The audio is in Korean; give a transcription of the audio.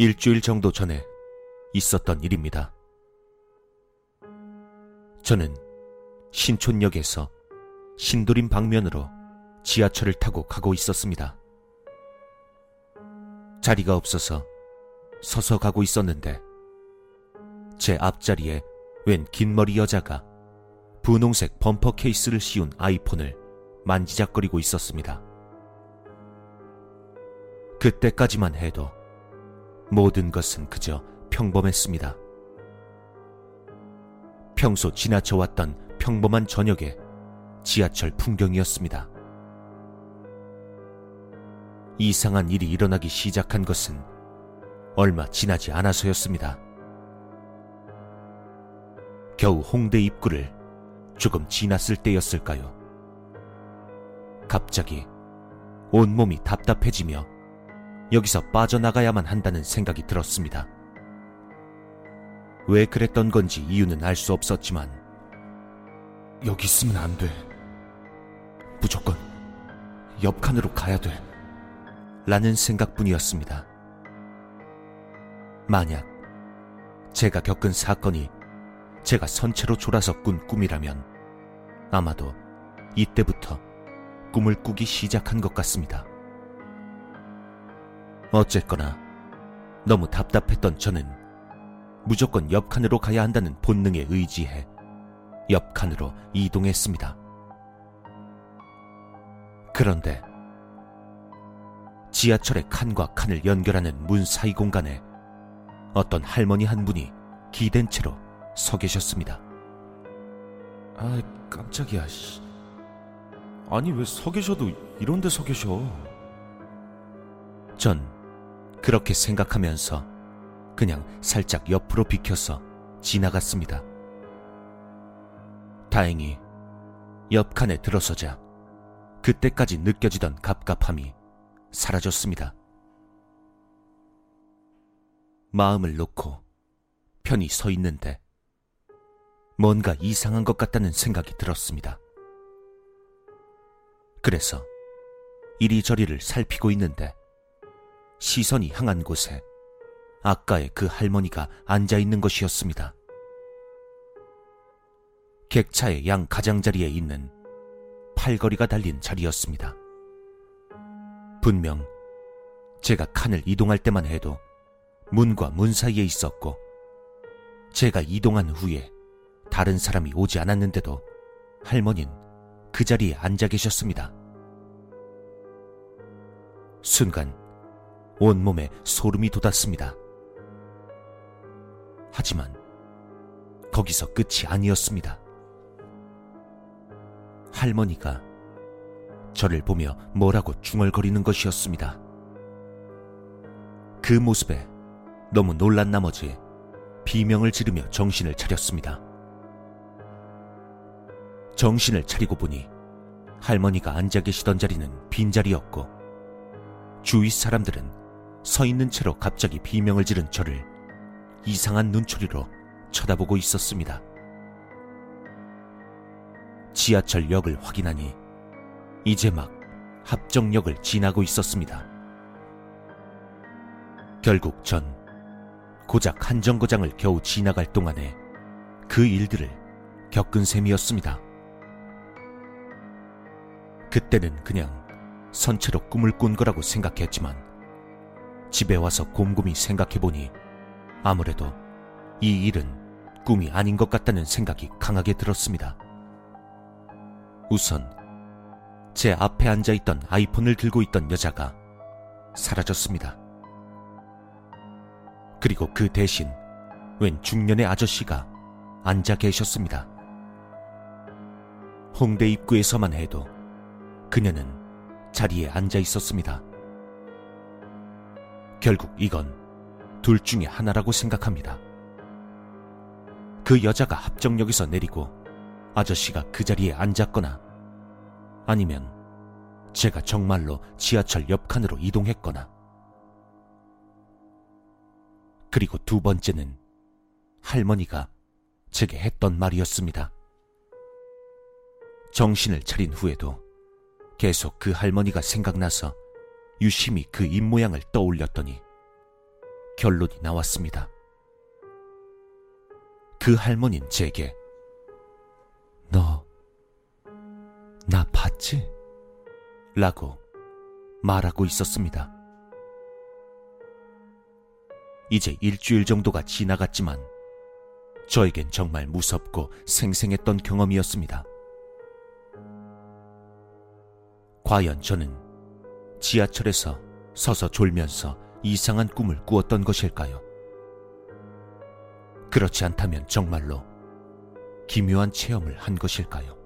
일주일 정도 전에 있었던 일입니다. 저는 신촌역에서 신도림 방면으로 지하철을 타고 가고 있었습니다. 자리가 없어서 서서 가고 있었는데 제 앞자리에 웬 긴머리 여자가 분홍색 범퍼 케이스를 씌운 아이폰을 만지작거리고 있었습니다. 그때까지만 해도 모든 것은 그저 평범했습니다. 평소 지나쳐왔던 평범한 저녁의 지하철 풍경이었습니다. 이상한 일이 일어나기 시작한 것은 얼마 지나지 않아서였습니다. 겨우 홍대 입구를 조금 지났을 때였을까요? 갑자기 온몸이 답답해지며 여기서 빠져나가야만 한다는 생각이 들었습니다. 왜 그랬던 건지 이유는 알 수 없었지만 여기 있으면 안 돼. 무조건 옆 칸으로 가야 돼. 라는 생각뿐이었습니다. 만약 제가 겪은 사건이 제가 선체로 졸아서 꾼 꿈이라면 아마도 이때부터 꿈을 꾸기 시작한 것 같습니다. 어쨌거나 너무 답답했던 저는 무조건 옆칸으로 가야 한다는 본능에 의지해 옆칸으로 이동했습니다. 그런데 지하철의 칸과 칸을 연결하는 문 사이 공간에 어떤 할머니 한 분이 기댄 채로 서 계셨습니다. 아, 깜짝이야. 씨. 아니 왜 서 계셔도 이런 데 서 계셔? 전 그렇게 생각하면서 그냥 살짝 옆으로 비켜서 지나갔습니다. 다행히 옆 칸에 들어서자 그때까지 느껴지던 갑갑함이 사라졌습니다. 마음을 놓고 편히 서 있는데 뭔가 이상한 것 같다는 생각이 들었습니다. 그래서 이리저리를 살피고 있는데 시선이 향한 곳에 아까의 그 할머니가 앉아 있는 것이었습니다. 객차의 양 가장자리에 있는 팔걸이가 달린 자리였습니다. 분명 제가 칸을 이동할 때만 해도 문과 문 사이에 있었고 제가 이동한 후에 다른 사람이 오지 않았는데도 할머니는 그 자리에 앉아 계셨습니다. 순간 온몸에 소름이 돋았습니다. 하지만 거기서 끝이 아니었습니다. 할머니가 저를 보며 뭐라고 중얼거리는 것이었습니다. 그 모습에 너무 놀란 나머지 비명을 지르며 정신을 차렸습니다. 정신을 차리고 보니 할머니가 앉아 계시던 자리는 빈자리였고 주위 사람들은 서 있는 채로 갑자기 비명을 지른 저를 이상한 눈초리로 쳐다보고 있었습니다. 지하철역을 확인하니 이제 막 합정역을 지나고 있었습니다. 결국 전 고작 한 정거장을 겨우 지나갈 동안에 그 일들을 겪은 셈이었습니다. 그때는 그냥 선체로 꿈을 꾼 거라고 생각했지만 집에 와서 곰곰이 생각해보니 아무래도 이 일은 꿈이 아닌 것 같다는 생각이 강하게 들었습니다. 우선 제 앞에 앉아 있던 아이폰을 들고 있던 여자가 사라졌습니다. 그리고 그 대신 웬 중년의 아저씨가 앉아 계셨습니다. 홍대 입구에서만 해도 그녀는 자리에 앉아 있었습니다. 결국 이건 둘 중에 하나라고 생각합니다. 그 여자가 합정역에서 내리고 아저씨가 그 자리에 앉았거나 아니면 제가 정말로 지하철 옆칸으로 이동했거나 그리고 두 번째는 할머니가 제게 했던 말이었습니다. 정신을 차린 후에도 계속 그 할머니가 생각나서 유심히 그 입모양을 떠올렸더니 결론이 나왔습니다. 그 할머니는 제게 너, 나 봤지? 라고 말하고 있었습니다. 이제 일주일 정도가 지나갔지만 저에겐 정말 무섭고 생생했던 경험이었습니다. 과연 저는 지하철에서 서서 졸면서 이상한 꿈을 꾸었던 것일까요? 그렇지 않다면 정말로 기묘한 체험을 한 것일까요?